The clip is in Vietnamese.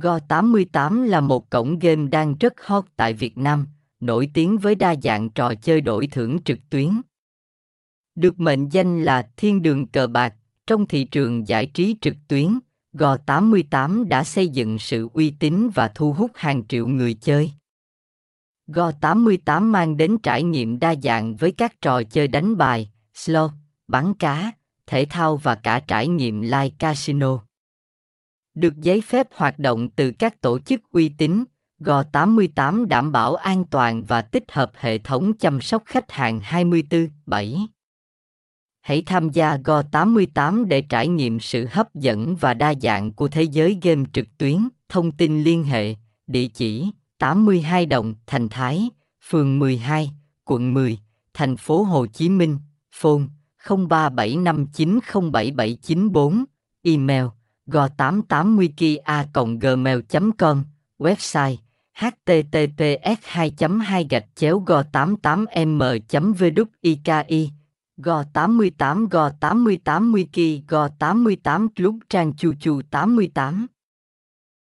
Go88 là một cổng game đang rất hot tại Việt Nam, nổi tiếng với đa dạng trò chơi đổi thưởng trực tuyến. Được mệnh danh là thiên đường cờ bạc trong thị trường giải trí trực tuyến, Go88 đã xây dựng sự uy tín và thu hút hàng triệu người chơi. Go88 mang đến trải nghiệm đa dạng với các trò chơi đánh bài, slot, bắn cá, thể thao và cả trải nghiệm live casino. Được giấy phép hoạt động từ các tổ chức uy tín, Go88 đảm bảo an toàn và tích hợp hệ thống chăm sóc khách hàng 24/7. Hãy tham gia Go88 để trải nghiệm sự hấp dẫn và đa dạng của thế giới game trực tuyến. Thông tin liên hệ, địa chỉ 82 Đồng, Thành Thái, phường 12, quận 10, thành phố Hồ Chí Minh, phone 0375907794, email go880kia.gmail.com, website https 2 2 gạch chéo go 88 m vduki go 88 go 88 wiki go 88 lúc trang chu chu 88